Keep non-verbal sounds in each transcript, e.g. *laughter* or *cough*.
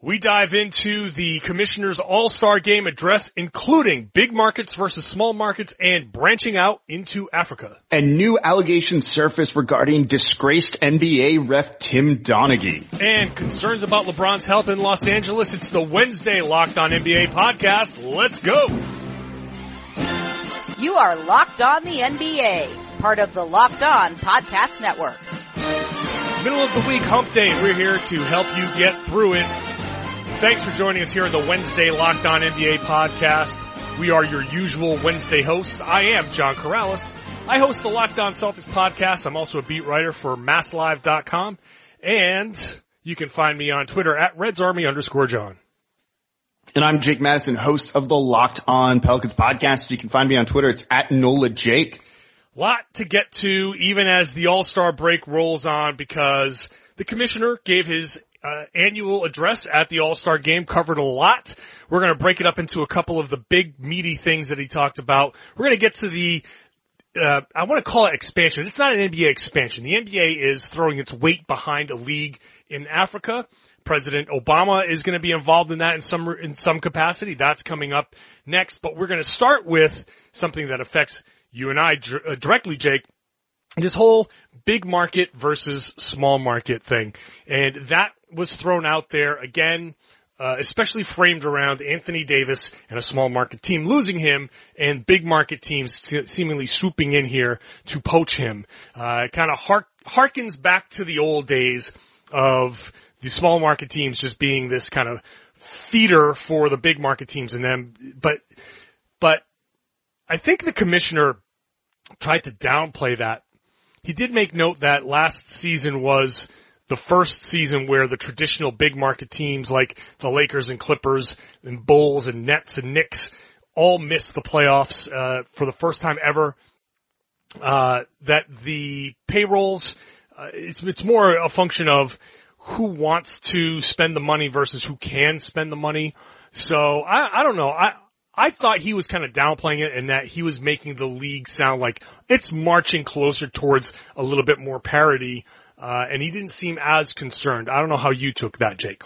We dive into the commissioner's all-star game address, including big markets versus small markets and branching out into Africa. And new allegations surface regarding disgraced NBA ref Tim Donaghy. And concerns about LeBron's health in Los Angeles. It's the Wednesday Locked On NBA podcast. Let's go. You are Locked On the NBA, part of the Locked On Podcast Network. Middle of the week hump day. We're here to help you get through it. Thanks for joining us here on the Wednesday Locked On NBA podcast. We are your usual Wednesday hosts. I am John Karalis. I host the Locked On Celtics podcast. I'm also a beat writer for MassLive.com and you can find me on Twitter at RedsArmy underscore John. And I'm Jake Madison, host of the Locked On Pelicans podcast. You can find me on Twitter. It's at NOLA Jake. Lot to get to even as the All-Star break rolls on because the commissioner gave his uh, annual address at the All-Star game covered a lot. We're going to break it up into a couple of the big meaty things that he talked about. We're going to get to the uh, I want to call it expansion. It's not an NBA expansion. The NBA is throwing its weight behind a league in Africa. President Obama is going to be involved in that in some in some capacity. That's coming up next. But we're going to start with something that affects you and I uh, directly, Jake. This whole big market versus small market thing, and that was thrown out there again, uh, especially framed around Anthony Davis and a small market team losing him and big market teams seemingly swooping in here to poach him. Uh, it kind of hark- harkens back to the old days of the small market teams just being this kind of feeder for the big market teams and them, but, but I think the commissioner tried to downplay that. He did make note that last season was the first season where the traditional big market teams like the Lakers and Clippers and Bulls and Nets and Knicks all missed the playoffs uh, for the first time ever. Uh, that the payrolls, uh, it's it's more a function of who wants to spend the money versus who can spend the money. So I I don't know I. I thought he was kind of downplaying it and that he was making the league sound like it's marching closer towards a little bit more parity uh, and he didn't seem as concerned. I don't know how you took that, Jake.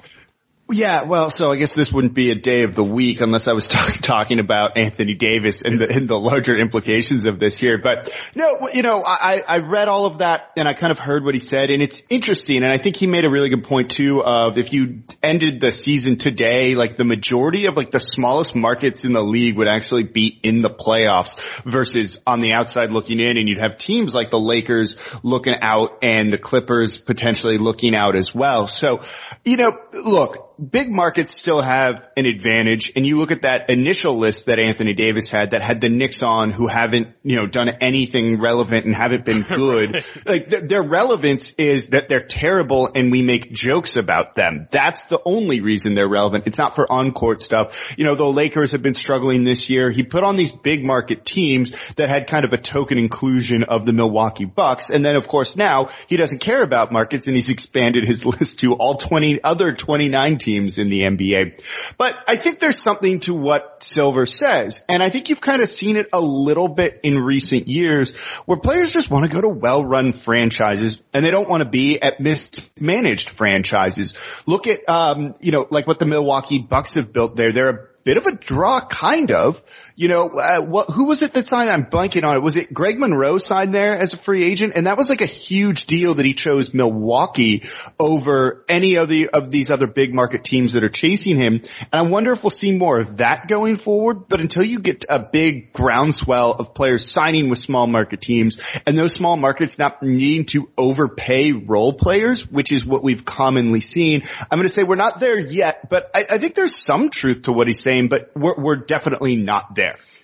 Yeah, well, so I guess this wouldn't be a day of the week unless I was *laughs* talk- talking about Anthony Davis and the, and the larger implications of this here. But no, you know, I, I read all of that and I kind of heard what he said and it's interesting. And I think he made a really good point too of if you ended the season today, like the majority of like the smallest markets in the league would actually be in the playoffs versus on the outside looking in and you'd have teams like the Lakers looking out and the Clippers potentially looking out as well. So, you know, look, big markets still have an advantage. And you look at that initial list that Anthony Davis had that had the Knicks on who haven't, you know, done anything relevant and haven't been *laughs* good. right. Like th- their relevance is that they're terrible and we make jokes about them. That's the only reason they're relevant. It's not for on-court stuff. You know, the Lakers have been struggling this year. He put on these big market teams that had kind of a token inclusion of the Milwaukee Bucks. And then of course now he doesn't care about markets and he's expanded his *laughs* list to all 20 other 29 teams in the NBA. But I think there's something to what Silver says. And I think you've kind of seen it a little bit in recent years where players just want to go to well-run franchises and they don't want to be at mismanaged franchises. Look at, um, you know, like what the Milwaukee Bucks have built there. They're a bit of a draw, kind of, you know, uh, what, who was it that signed? I'm blanking on it. Was it Greg Monroe signed there as a free agent? And that was like a huge deal that he chose Milwaukee over any of the, of these other big market teams that are chasing him. And I wonder if we'll see more of that going forward. But until you get a big groundswell of players signing with small market teams and those small markets not needing to overpay role players, which is what we've commonly seen, I'm going to say we're not there yet, but I, I think there's some truth to what he's saying, but we're, we're definitely not there.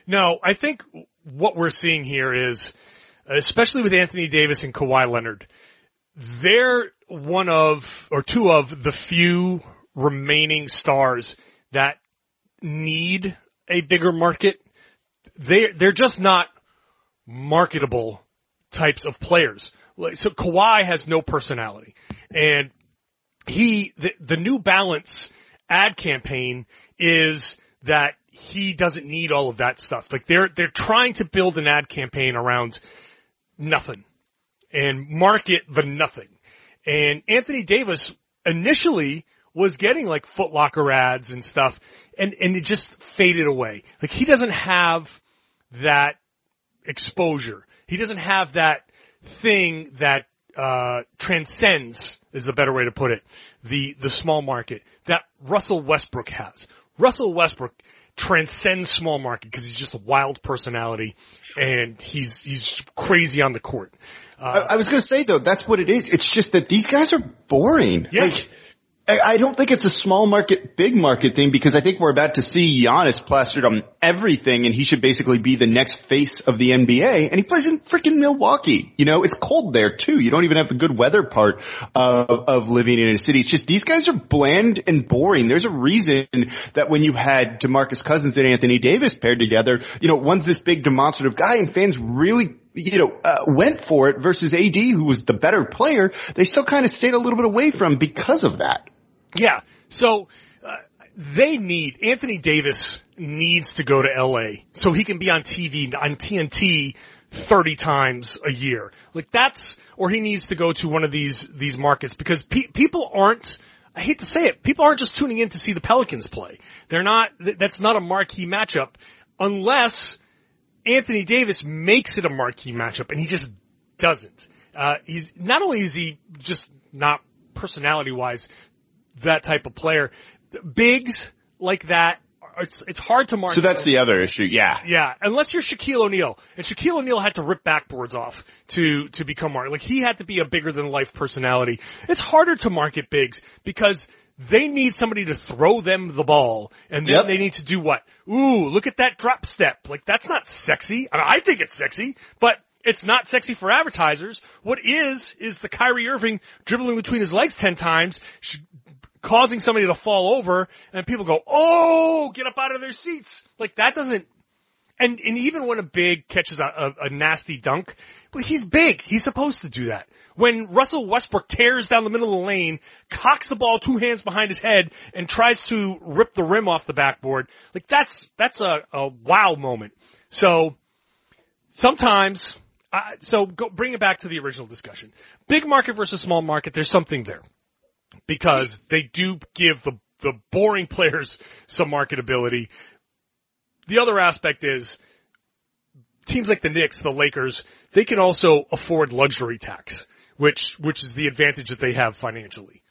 No, I think what we're seeing here is, especially with Anthony Davis and Kawhi Leonard, they're one of, or two of the few remaining stars that need a bigger market. They, they're just not marketable types of players. So Kawhi has no personality and he, the, the New Balance ad campaign is that he doesn't need all of that stuff. Like they're, they're trying to build an ad campaign around nothing and market the nothing. And Anthony Davis initially was getting like Footlocker ads and stuff and, and it just faded away. Like he doesn't have that exposure. He doesn't have that thing that, uh, transcends is the better way to put it. The, the small market that Russell Westbrook has. Russell Westbrook transcends small market because he's just a wild personality and he's, he's crazy on the court. Uh, I, I, was going to say though, that's what it is. It's just that these guys are boring. Yeah. Like, I don't think it's a small market, big market thing because I think we're about to see Giannis plastered on everything and he should basically be the next face of the NBA and he plays in freaking Milwaukee. You know, it's cold there too. You don't even have the good weather part of, of living in a city. It's just these guys are bland and boring. There's a reason that when you had DeMarcus Cousins and Anthony Davis paired together, you know, one's this big demonstrative guy and fans really you know, uh, went for it versus AD, who was the better player, they still kind of stayed a little bit away from because of that. Yeah. So uh, they need Anthony Davis needs to go to LA so he can be on TV on TNT 30 times a year. Like that's or he needs to go to one of these these markets because pe- people aren't I hate to say it, people aren't just tuning in to see the Pelicans play. They're not that's not a marquee matchup unless Anthony Davis makes it a marquee matchup and he just doesn't. Uh, he's not only is he just not personality wise that type of player. Bigs like that, it's it's hard to mark. So that's the other issue, yeah. Yeah, unless you're Shaquille O'Neal, and Shaquille O'Neal had to rip backboards off to to become market. Like he had to be a bigger than life personality. It's harder to market bigs because they need somebody to throw them the ball, and then yep. they need to do what? Ooh, look at that drop step. Like that's not sexy. I, mean, I think it's sexy, but it's not sexy for advertisers. What is, is the Kyrie Irving dribbling between his legs ten times, causing somebody to fall over and people go, oh, get up out of their seats. Like that doesn't, and, and even when a big catches a, a, a nasty dunk, but he's big. He's supposed to do that. When Russell Westbrook tears down the middle of the lane, cocks the ball two hands behind his head, and tries to rip the rim off the backboard, like that's, that's a, a wow moment. So, sometimes, uh, so go, bring it back to the original discussion. Big market versus small market, there's something there because they do give the the boring players some marketability. The other aspect is teams like the Knicks, the Lakers, they can also afford luxury tax, which which is the advantage that they have financially.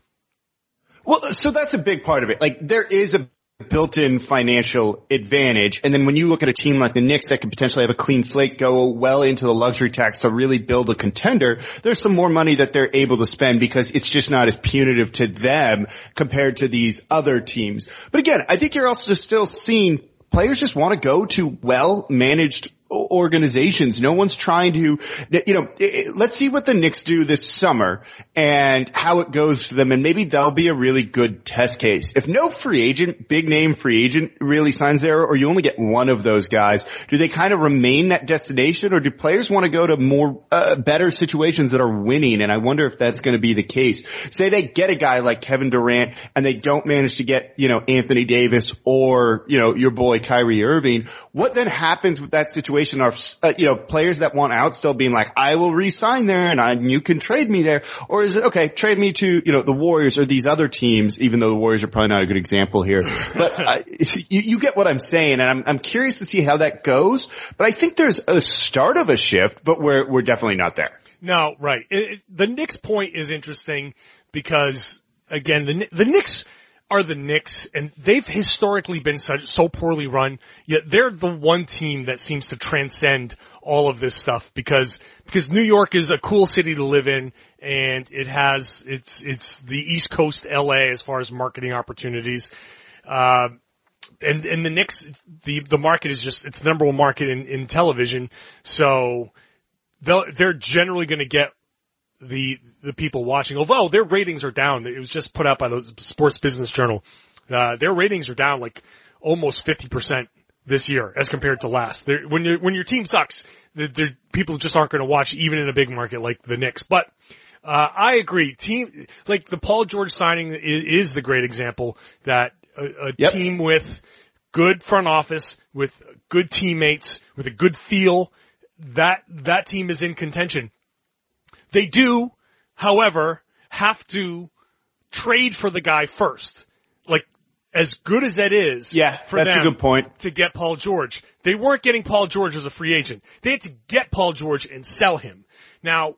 Well, so that's a big part of it. Like there is a built-in financial advantage. And then when you look at a team like the Knicks that could potentially have a clean slate, go well into the luxury tax to really build a contender, there's some more money that they're able to spend because it's just not as punitive to them compared to these other teams. But again, I think you're also still seeing players just want to go to well managed organizations. No one's trying to, you know, let's see what the Knicks do this summer and how it goes for them. And maybe that'll be a really good test case. If no free agent, big name free agent really signs there or you only get one of those guys, do they kind of remain that destination or do players want to go to more, uh, better situations that are winning? And I wonder if that's going to be the case. Say they get a guy like Kevin Durant and they don't manage to get, you know, Anthony Davis or, you know, your boy Kyrie Irving. What then happens with that situation? Situation are, uh, you know, players that want out still being like, I will resign there and I, you can trade me there? Or is it, okay, trade me to, you know, the Warriors or these other teams, even though the Warriors are probably not a good example here. *laughs* But you, you get what I'm saying and I'm, I'm curious to see how that goes. But I think there's a start of a shift, but we're, we're definitely not there. No, right. It, it, the Knicks point is interesting because again, the, the Knicks, are the Knicks, and they've historically been so, so poorly run. Yet they're the one team that seems to transcend all of this stuff because because New York is a cool city to live in, and it has it's it's the East Coast LA as far as marketing opportunities. Uh, and and the Knicks, the the market is just it's the number one market in in television, so they're generally going to get the the people watching. Although their ratings are down, it was just put out by the Sports Business Journal. Uh, their ratings are down like almost fifty percent this year as compared to last. They're, when you when your team sucks, people just aren't going to watch even in a big market like the Knicks. But uh, I agree. Team like the Paul George signing is, is the great example that a, a yep. team with good front office, with good teammates, with a good feel, that that team is in contention. They do, however, have to trade for the guy first. Like, as good as that is Yeah, for that's a good point. to get Paul George, they weren't getting Paul George as a free agent. They had to get Paul George and sell him. Now,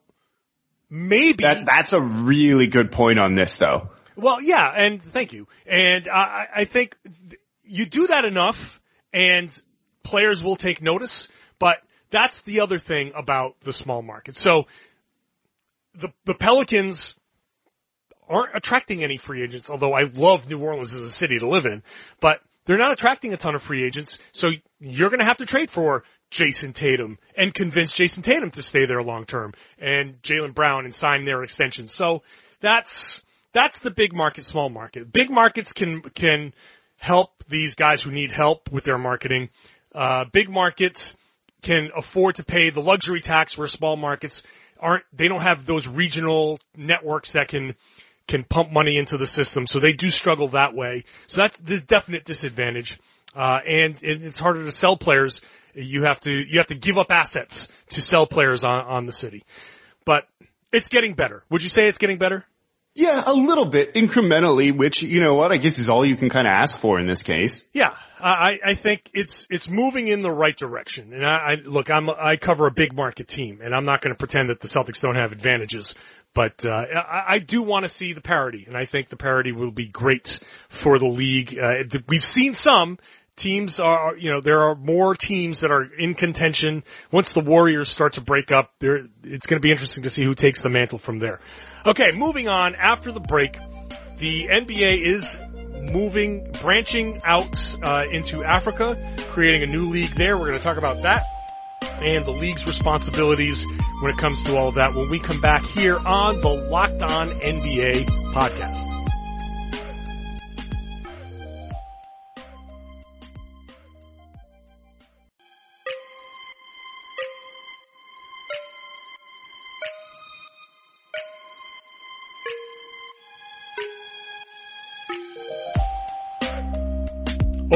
maybe That that's a really good point on this though. well, yeah, and thank you. And I, I think th- you do that enough, and players will take notice. But that's the other thing about the small market. So the the Pelicans aren't attracting any free agents. Although I love New Orleans as a city to live in, but they're not attracting a ton of free agents. So you're going to have to trade for Jayson Tatum and convince Jayson Tatum to stay there long term and Jaylen Brown and sign their extension. So that's that's the big market, small market. Big markets can can help these guys who need help with their marketing. Uh, big markets can afford to pay the luxury tax where small markets aren't. They don't have those regional networks that can can pump money into the system, so they do struggle that way. So that's the definite disadvantage. Uh, and, and it's harder to sell players. You have to you have to give up assets to sell players on on the city. But it's getting better. Would you say it's getting better? Yeah, a little bit incrementally, which you know what I guess is all you can kind of ask for in this case. Yeah, I, I think it's it's moving in the right direction. And I, I look, I'm I cover a big market team, and I'm not going to pretend that the Celtics don't have advantages. But uh, I, I do want to see the parity, and I think the parity will be great for the league. Uh, we've seen some teams are, you know, there are more teams that are in contention. Once the Warriors start to break up, there it's going to be interesting to see who takes the mantle from there. Okay, moving on. After the break, the NBA is moving, branching out uh, into Africa, creating a new league there. We're going to talk about that and the league's responsibilities when it comes to all of that when we come back here on the Locked On NBA podcast.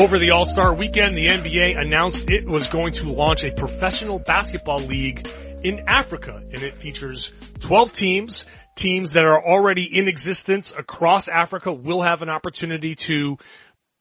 Over the All-Star weekend, the NBA announced it was going to launch a professional basketball league in Africa and it features 12 teams. Teams that are already in existence across Africa will have an opportunity to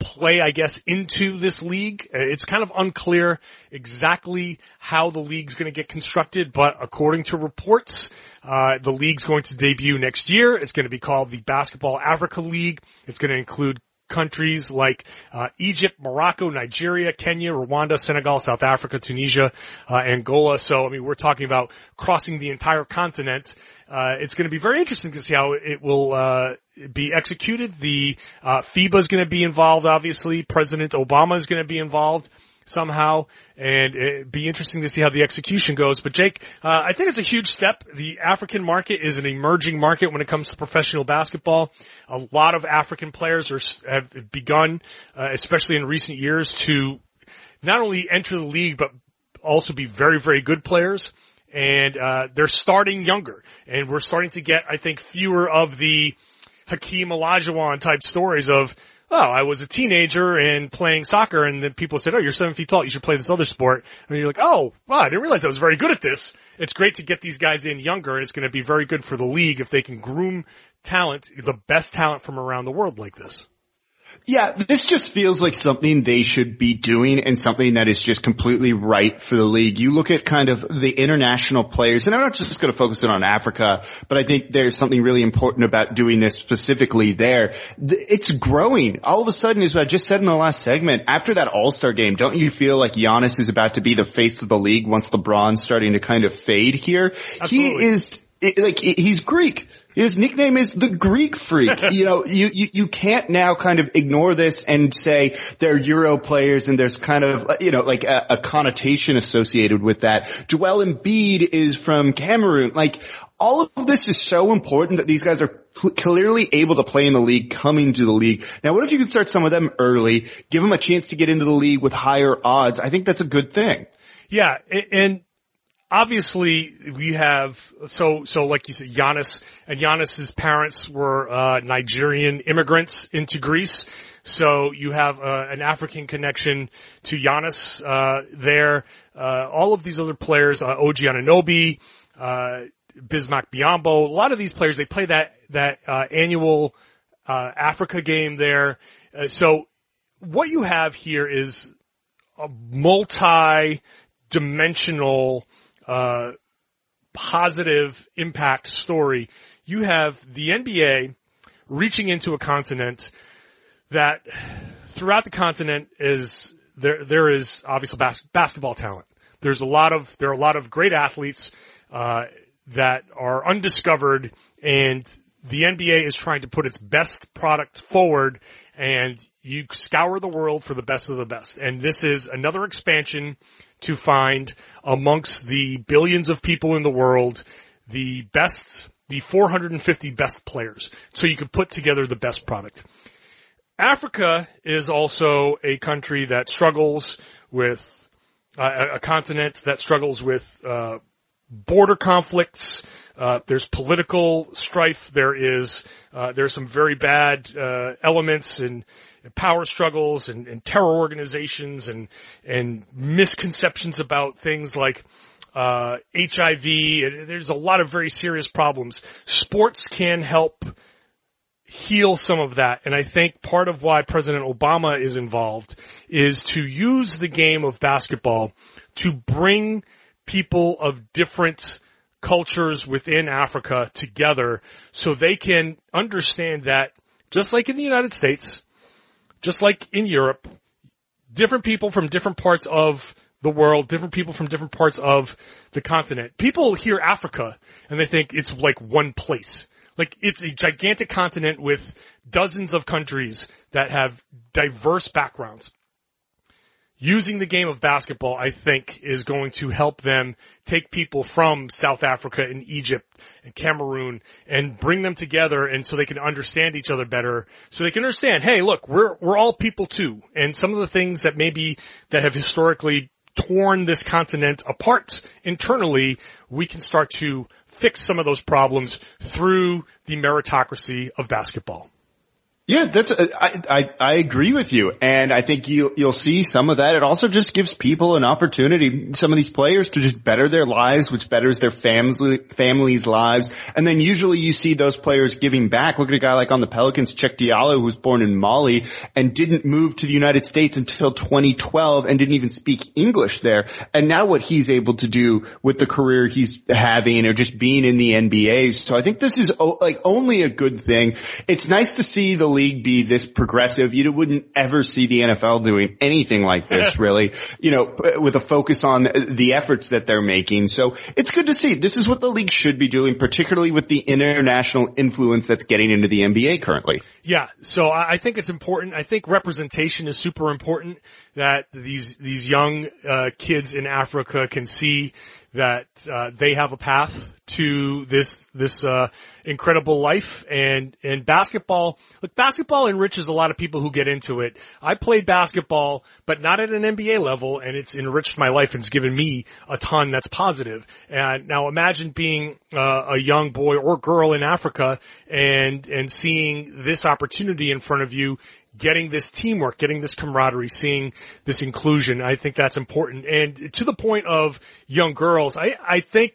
play, I guess, into this league. Uh, It's kind of unclear exactly how the league's going to get constructed, but according to reports, uh, the league's going to debut next year. It's going to be called the Basketball Africa League. It's going to include countries like uh, Egypt, Morocco, Nigeria, Kenya, Rwanda, Senegal, South Africa, Tunisia, uh, Angola. So, I mean, we're talking about crossing the entire continent. Uh, it's going to be very interesting to see how it will uh, be executed. The uh, FIBA is going to be involved, obviously. President Obama is going to be involved somehow, and it'd be interesting to see how the execution goes. But Jake, uh, I think it's a huge step. The African market is an emerging market when it comes to professional basketball. A lot of African players are have begun, uh, especially in recent years, to not only enter the league but also be very, very good players. And uh, they're starting younger, and we're starting to get, I think, fewer of the Hakeem Olajuwon type stories of oh, I was a teenager and playing soccer and then people said, oh, you're seven feet tall. You should play this other sport. And you're like, oh, wow, I didn't realize I was very good at this. It's great to get these guys in younger and it's going to be very good for the league if they can groom talent, the best talent from around the world like this. Yeah, this just feels like something they should be doing and something that is just completely right for the league. You look at kind of the international players, and I'm not just going to focus it on Africa, but I think there's something really important about doing this specifically there. It's growing. All of a sudden, as I just said in the last segment, after that All-Star game, don't you feel like Giannis is about to be the face of the league once LeBron's starting to kind of fade here? Absolutely. He is, like, he's Greek. His nickname is the Greek freak. *laughs* you know, you, you, you can't now kind of ignore this and say they're Euro players and there's kind of, uh, you know, like a, a connotation associated with that. Joel Embiid is from Cameroon. Like, all of this is so important that these guys are cl- clearly able to play in the league, coming to the league. Now, what if you could start some of them early, give them a chance to get into the league with higher odds? I think that's a good thing. Yeah, and obviously we have so so like you said, Giannis and Giannis's parents were uh, Nigerian immigrants into Greece. So you have uh, an African connection to Giannis uh, there. Uh, all of these other players, uh, OG Anunoby, uh, Bismack Biyombo, a lot of these players they play that that uh, annual uh, Africa game there. So what you have here is a multi-dimensional, uh, positive impact story. You have the NBA reaching into a continent that throughout the continent is there there is obviously bas- basketball talent. There's a lot of there are a lot of great athletes uh, that are undiscovered, and the NBA is trying to put its best product forward. And you scour the world for the best of the best. And this is another expansion to find amongst the billions of people in the world the best, the 450 best players. So you can put together the best product. Africa is also a country that struggles with uh, a continent that struggles with uh, border conflicts. Uh, there's political strife. There is uh, there's some very bad uh, elements power struggles and, and, terror organizations and and misconceptions about things like uh, HIV. There's a lot of very serious problems. Sports can help heal some of that. And I think part of why President Obama is involved is to use the game of basketball to bring people of different cultures within Africa together so they can understand that just like in the United States, just like in Europe, different people from different parts of the world, different people from different parts of the continent. People hear Africa and they think it's like one place. Like it's a gigantic continent with dozens of countries that have diverse backgrounds. Using the game of basketball, I think, is going to help them take people from South Africa and Egypt and Cameroon and bring them together and so they can understand each other better. So they can understand, hey, look, we're, we're all people too. And some of the things that maybe, that have historically torn this continent apart internally, we can start to fix some of those problems through the meritocracy of basketball. Yeah, that's uh, I, I I agree with you, and I think you you'll see some of that. It also just gives people an opportunity, some of these players, to just better their lives, which betters their family families' lives. And then usually you see those players giving back. Look at a guy like on the Pelicans, Cheick Diallo, who was born in Mali and didn't move to the United States until 2012 and didn't even speak English there. And now what he's able to do with the career he's having, or just being in the NBA. So I think this is like only a good thing. It's nice to see the league be this progressive. You wouldn't ever see the NFL doing anything like this, *laughs* really, you know, with a focus on the efforts that they're making. So it's good to see. This is what the league should be doing, particularly with the international influence that's getting into the NBA currently. Yeah. So I think it's important. I think representation is super important that these, these young, uh, kids in Africa can see that uh, they have a path to this this uh, incredible life and and basketball. Look, basketball enriches a lot of people who get into it. I played basketball, but not at an NBA level, and it's enriched my life and it's given me a ton that's positive. And now imagine being uh, a young boy or girl in Africa and and seeing this opportunity in front of you getting this teamwork, getting this camaraderie, seeing this inclusion. I think that's important. And to the point of young girls, I, I think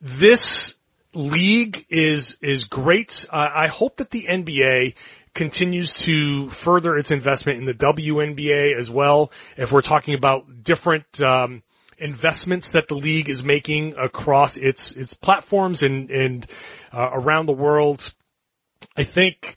this league is, is great. Uh, I hope that the NBA continues to further its investment in the WNBA as well. If we're talking about different, um, investments that the league is making across its, its platforms and, and, uh, around the world. I think,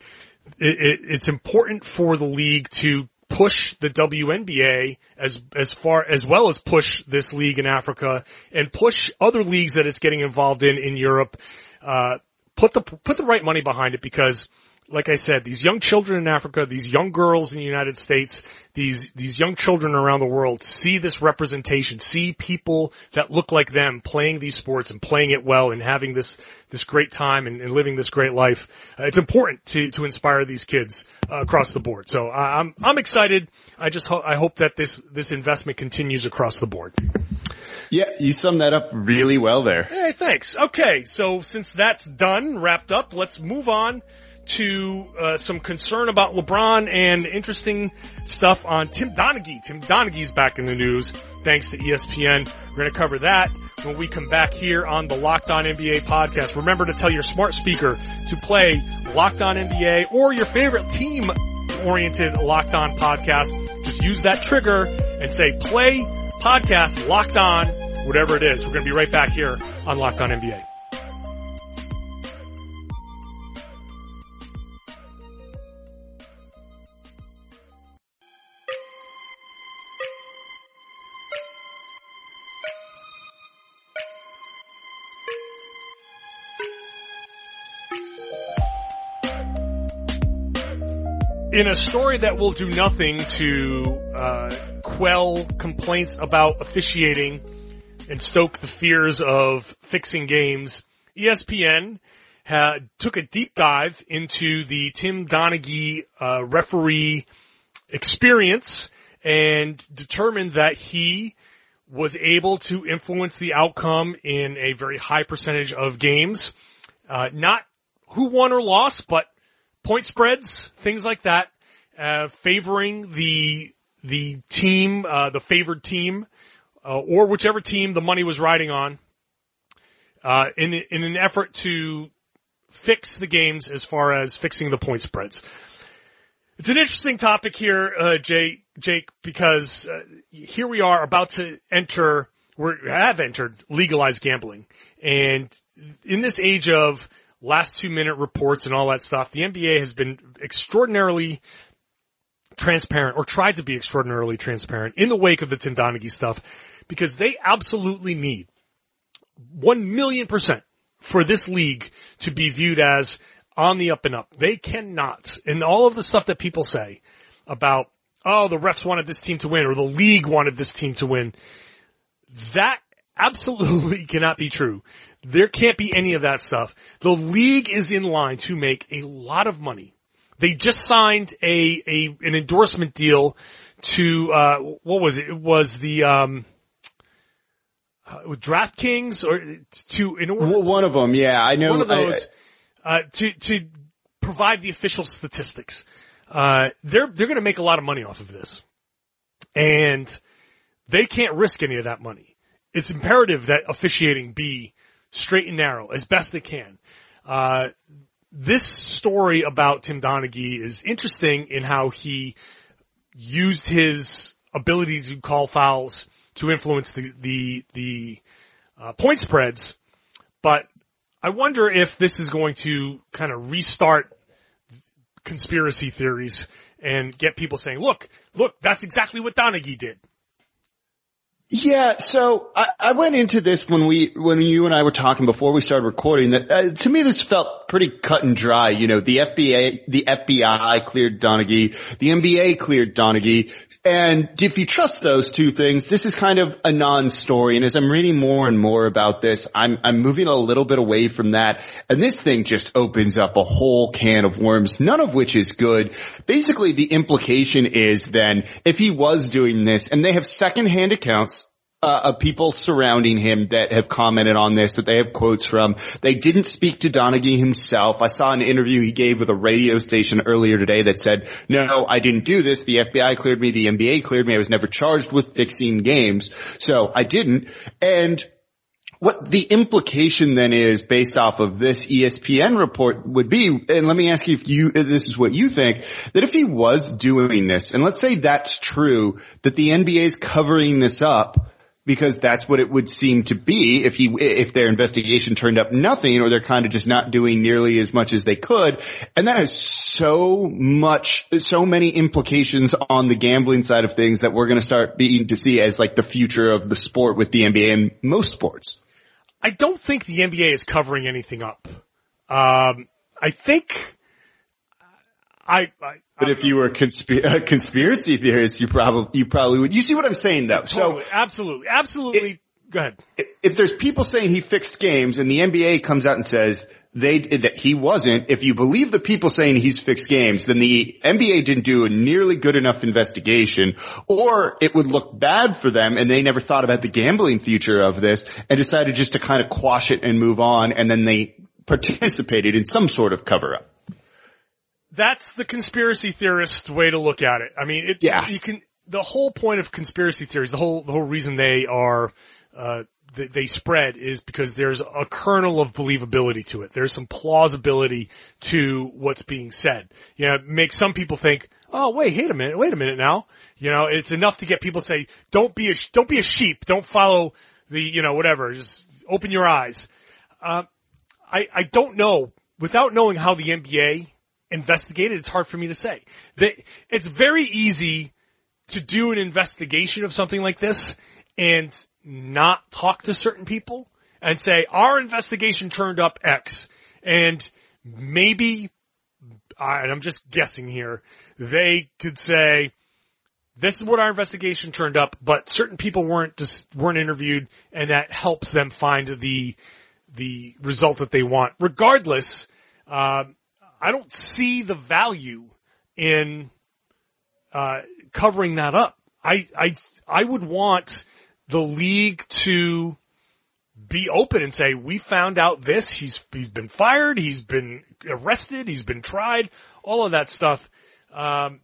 it, it, it's important for the league to push the WNBA as as far as well as push this league in Africa and push other leagues that it's getting involved in in Europe. Uh, put the put the right money behind it because like I said, these young children in Africa, these young girls in the United States, these, these young children around the world see this representation, see people that look like them playing these sports and playing it well and having this, this great time and, and living this great life. Uh, it's important to, to inspire these kids uh, across the board. So I'm, I'm excited. I just ho- I hope that this, this investment continues across the board. Yeah, you summed that up really well there. Hey, thanks. Okay, so since that's done, wrapped up, let's move on to uh, some concern about LeBron and interesting stuff on Tim Donaghy. Tim Donaghy's back in the news thanks to ESPN. We're going to cover that. when we come back here on the Locked On NBA podcast. Remember to tell your smart speaker to play Locked On NBA or your favorite team oriented Locked On podcast. Just use that trigger and say play podcast Locked On, whatever it is. We're going to be right back here on Locked On NBA. In a story that will do nothing to uh, quell complaints about officiating and stoke the fears of fixing games, ESPN took a deep dive into the Tim Donaghy uh, referee experience and determined that he was able to influence the outcome in a very high percentage of games. Uh, not who won or lost, but point spreads, things like that, uh, favoring the the team, uh, the favored team, uh, or whichever team the money was riding on, uh, in in an effort to fix the games as far as fixing the point spreads. It's an interesting topic here, uh, Jake, because uh, here we are about to enter, we have entered legalized gambling, and in this age of last two minute reports and all that stuff, the NBA has been extraordinarily transparent or tried to be extraordinarily transparent in the wake of the Tim Donaghy stuff because they absolutely need one million percent for this league to be viewed as on the up and up. They cannot, and all of the stuff that people say about, oh, the refs wanted this team to win or the league wanted this team to win, that absolutely *laughs* cannot be true. There can't be any of that stuff. The league is in line to make a lot of money. They just signed a, a an endorsement deal to uh, what was it? It was the um, uh, DraftKings or to in order one of them. Yeah, I know one of those I, uh, to to provide the official statistics. Uh, they're they're going to make a lot of money off of this, and they can't risk any of that money. It's imperative that officiating be straight and narrow as best they can. Uh, this story about Tim Donaghy is interesting in how he used his ability to call fouls to influence the the the uh, point spreads, but I wonder if this is going to kind of restart conspiracy theories and get people saying, "Look, look, that's exactly what Donaghy did." Yeah, so I, I, went into this when we, when you and I were talking before we started recording that, uh, to me this felt pretty cut and dry. You know, the FBI, the FBI cleared Donaghy, the NBA cleared Donaghy, and if you trust those two things, this is kind of a non-story. And as I'm reading more and more about this, I'm, I'm moving a little bit away from that. And this thing just opens up a whole can of worms, none of which is good. Basically the implication is then if he was doing this and they have secondhand accounts, uh, of people surrounding him that have commented on this, that they have quotes from. They didn't speak to Donaghy himself. I saw an interview he gave with a radio station earlier today that said, no, I didn't do this. The FBI cleared me. The NBA cleared me. I was never charged with fixing games. So I didn't. And what the implication then is based off of this ESPN report would be, and let me ask you if you, if this is what you think, that if he was doing this, and let's say that's true, that the NBA is covering this up, because that's what it would seem to be if he if their investigation turned up nothing or they're kind of just not doing nearly as much as they could and that has so much so many implications on the gambling side of things that we're going to start being to see as like the future of the sport with the NBA and most sports. I don't think the NBA is covering anything up. Um, I think I, I but if you were a, consp- a, conspiracy theorist, you probably you probably would. You see what I'm saying, though? Totally, so absolutely, absolutely. It, Go ahead. If there's people saying he fixed games, and the NBA comes out and says they that he wasn't, if you believe the people saying he's fixed games, then the NBA didn't do a nearly good enough investigation, or it would look bad for them, and they never thought about the gambling future of this, and decided just to kind of quash it and move on, and then they participated in some sort of cover up that's the conspiracy theorist way to look at it. I mean, it, yeah. you can, the whole point of conspiracy theories, the whole, the whole reason they are, uh, that they spread is because there's a kernel of believability to it. There's some plausibility to what's being said. You know, it makes some people think, oh wait, wait a minute, wait a minute now. You know, it's enough to get people to say, don't be a, don't be a sheep, don't follow the, you know, whatever, just open your eyes. Uh, I, I don't know, without knowing how the NBA investigated, it's hard for me to say. It's very easy to do an investigation of something like this and not talk to certain people and say, our investigation turned up X and maybe, and I'm just guessing here, they could say, this is what our investigation turned up, but certain people weren't just, weren't interviewed and that helps them find the, the result that they want. Regardless, uh, I don't see the value in, uh, covering that up. I, I, I would want the league to be open and say, we found out this, he's, he's been fired, he's been arrested, he's been tried, all of that stuff. Um,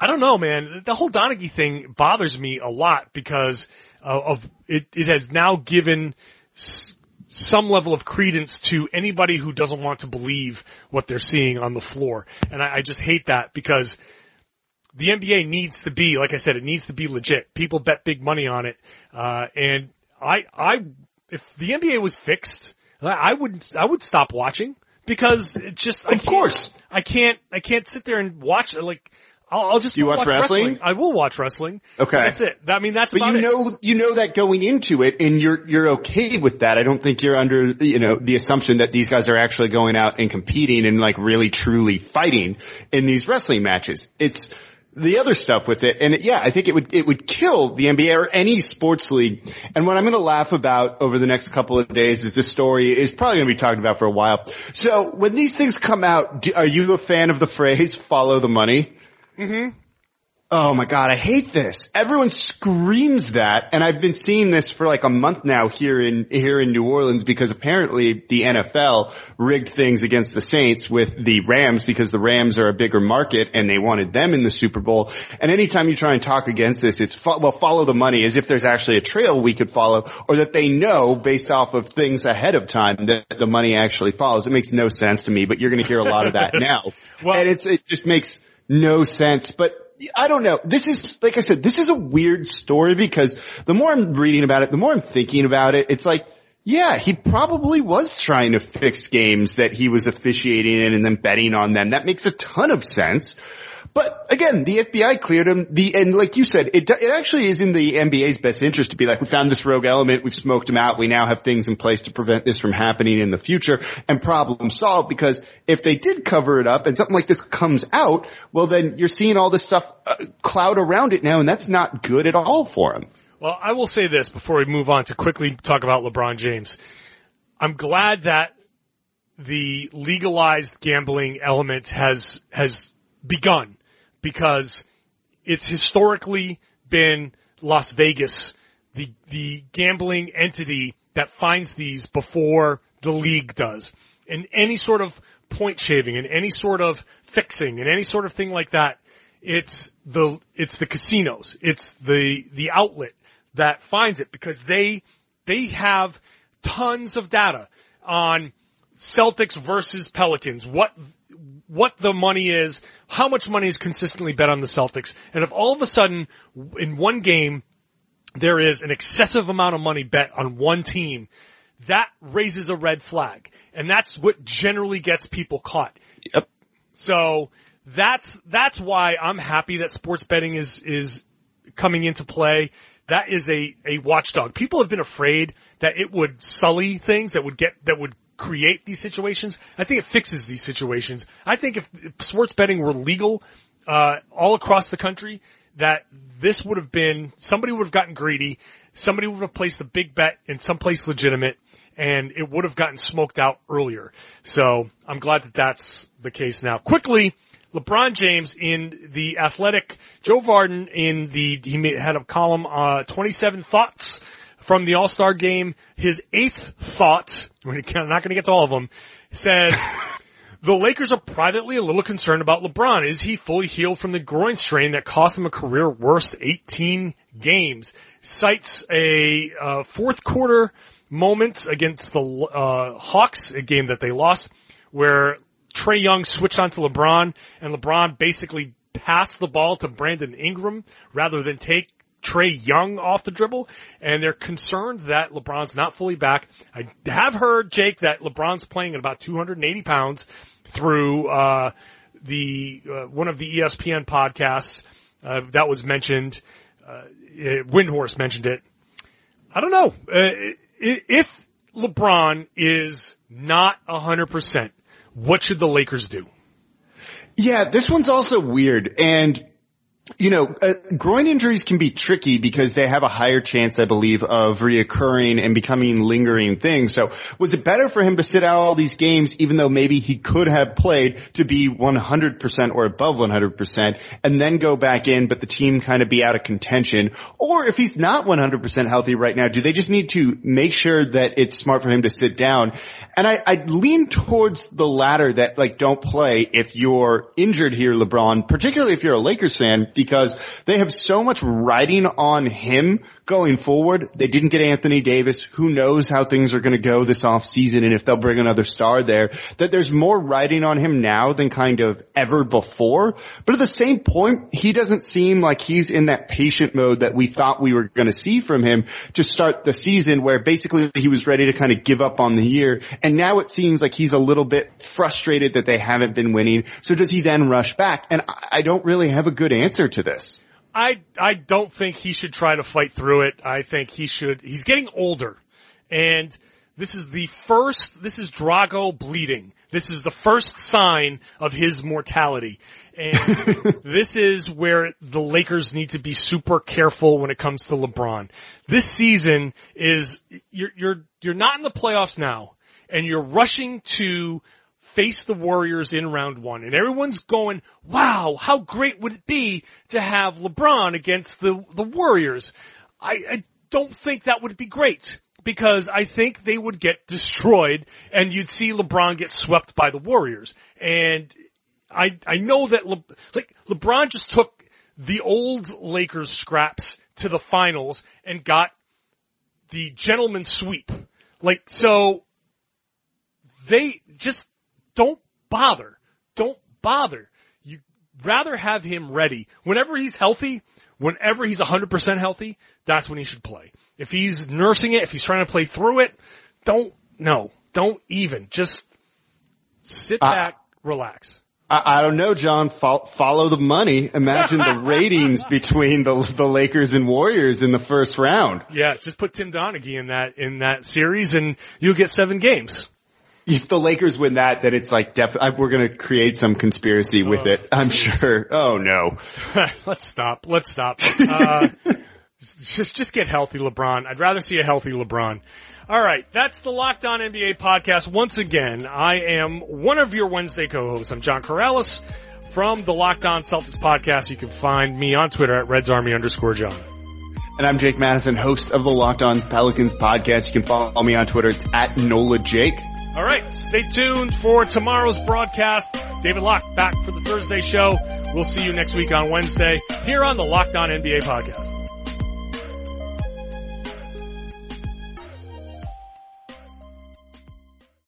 I don't know, man. The whole Donaghy thing bothers me a lot because of it. It has now given some level of credence to anybody who doesn't want to believe what they're seeing on the floor, and I, I just hate that because the NBA needs to be, like I said, it needs to be legit. People bet big money on it, uh, and I, I, if the NBA was fixed, I wouldn't, I would stop watching because it's just, I Of course. I can't, I can't sit there and watch like. I'll, I'll just You watch wrestling? I will watch wrestling. Okay. that's it. I mean, that's But you it. know, you know that going into it and you're, you're okay with that. I don't think you're under, you know, the assumption that these guys are actually going out and competing and like really truly fighting in these wrestling matches. It's the other stuff with it. And yeah, I think it would, it would kill the NBA or any sports league. And what I'm going to laugh about over the next couple of days is this story is probably going to be talked about for a while. So when these things come out, do, are you a fan of the phrase follow the money? Mm-hmm. Oh my god, I hate this. Everyone screams that, and I've been seeing this for like a month now here in here in New Orleans because apparently the NFL rigged things against the Saints with the Rams because the Rams are a bigger market and they wanted them in the Super Bowl. And anytime you try and talk against this, it's fo- well follow the money as if there's actually a trail we could follow or that they know based off of things ahead of time that the money actually follows. It makes no sense to me, but you're going to hear a lot of that *laughs* now. Well- and it's it just makes no sense. But I don't know. This is, like I said, this is a weird story because the more I'm reading about it, the more I'm thinking about it, it's like, yeah, he probably was trying to fix games that he was officiating in and then betting on them. That makes a ton of sense. But again, the FBI cleared him. The and like you said, it it actually is in the NBA's best interest to be like, we found this rogue element, we've smoked him out, we now have things in place to prevent this from happening in the future, and problem solved. Because if they did cover it up and something like this comes out, well, then you're seeing all this stuff uh, cloud around it now, and that's not good at all for him. Well, I will say this before we move on to quickly talk about LeBron James. I'm glad that the legalized gambling element has has begun because it's historically been Las Vegas, the the gambling entity that finds these before the league does. And any sort of point shaving and any sort of fixing and any sort of thing like that, it's the it's the casinos, it's the the outlet that finds it because they they have tons of data on Celtics versus Pelicans, what what the money is, how much money is consistently bet on the Celtics, and if all of a sudden in one game there is an excessive amount of money bet on one team, that raises a red flag, and that's what generally gets people caught. Yep. So that's that's why I'm happy that sports betting is is coming into play. That is a a watchdog. People have been afraid that it would sully things that would get that would create these situations. I think it fixes these situations. I think if, sports betting were legal uh, all across the country, that this would have been somebody would have gotten greedy. Somebody would have placed a big bet in someplace legitimate, and it would have gotten smoked out earlier. So I'm glad that that's the case now. Quickly, LeBron James in the Athletic, Joe Vardon in the he had a column, uh, 27 thoughts from the All Star game. His eighth thought, we're not going to get to all of them, says. *laughs* The Lakers are privately a little concerned about LeBron. Is he fully healed from the groin strain that cost him a career worst 18 games? Cites a uh, fourth quarter moment against the uh, Hawks, a game that they lost, where Trae Young switched onto LeBron and LeBron basically passed the ball to Brandon Ingram rather than take Trae Young off the dribble, and they're concerned that LeBron's not fully back. I have heard, Jake, that LeBron's playing at about 280 pounds through, uh, the, uh, one of the ESPN podcasts, uh, that was mentioned, uh, Windhorst mentioned it. I don't know. Uh, if LeBron is not 100%, what should the Lakers do? Yeah, this one's also weird. And you know, uh, groin injuries can be tricky because they have a higher chance, I believe, of reoccurring and becoming lingering things. So was it better for him to sit out all these games, even though maybe he could have played to be 100% or above 100% and then go back in, but the team kind of be out of contention? Or if he's not 100% healthy right now, do they just need to make sure that it's smart for him to sit down? And I, I lean towards the latter that like don't play if you're injured here, LeBron, particularly if you're a Lakers fan because they have so much riding on him going forward. They didn't get Anthony Davis. Who knows how things are going to go this off season and if they'll bring another star there that there's more riding on him now than kind of ever before. But at the same point, he doesn't seem like he's in that patient mode that we thought we were going to see from him to start the season where basically he was ready to kind of give up on the year. And now it seems like he's a little bit frustrated that they haven't been winning. So does he then rush back? And I don't really have a good answer to this. I I don't think he should try to fight through it. I think he should. He's getting older, and this is the first. This is Drago bleeding. This is the first sign of his mortality, and *laughs* this is where the Lakers need to be super careful when it comes to LeBron. This season is you're you're you're not in the playoffs now, and you're rushing to face the Warriors in round one. And everyone's going, wow, how great would it be to have LeBron against the, the Warriors? I, I don't think that would be great because I think they would get destroyed and you'd see LeBron get swept by the Warriors. And I, I know that Le, like LeBron just took the old Lakers scraps to the finals and got the gentleman sweep. Like, so they just don't bother. Don't bother. You rather have him ready. Whenever he's healthy, whenever he's 100% healthy, that's when he should play. If he's nursing it, if he's trying to play through it, don't, no, don't even. Just sit back, relax. I, I, don't know, John. Fo- follow the money. Imagine the *laughs* ratings between the the Lakers and Warriors in the first round. Yeah, just put Tim Donaghy in that in that series, and you'll get seven games if the Lakers win that, then it's like definitely we're going to create some conspiracy with it. I'm sure. Oh no. *laughs* Let's stop. Let's stop. Uh, *laughs* just just get healthy, LeBron. I'd rather see a healthy LeBron. All right, that's the Locked On NBA podcast. Once again, I am one of your Wednesday co-hosts. I'm John Karalis from the Locked On Celtics podcast. You can find me on Twitter at Reds Army underscore John. And I'm Jake Madison, host of the Locked On Pelicans podcast. You can follow me on Twitter. It's at NOLA Jake. All right, stay tuned for tomorrow's broadcast. David Locke back for the Thursday show. We'll see you next week on Wednesday here on the Locked On NBA podcast.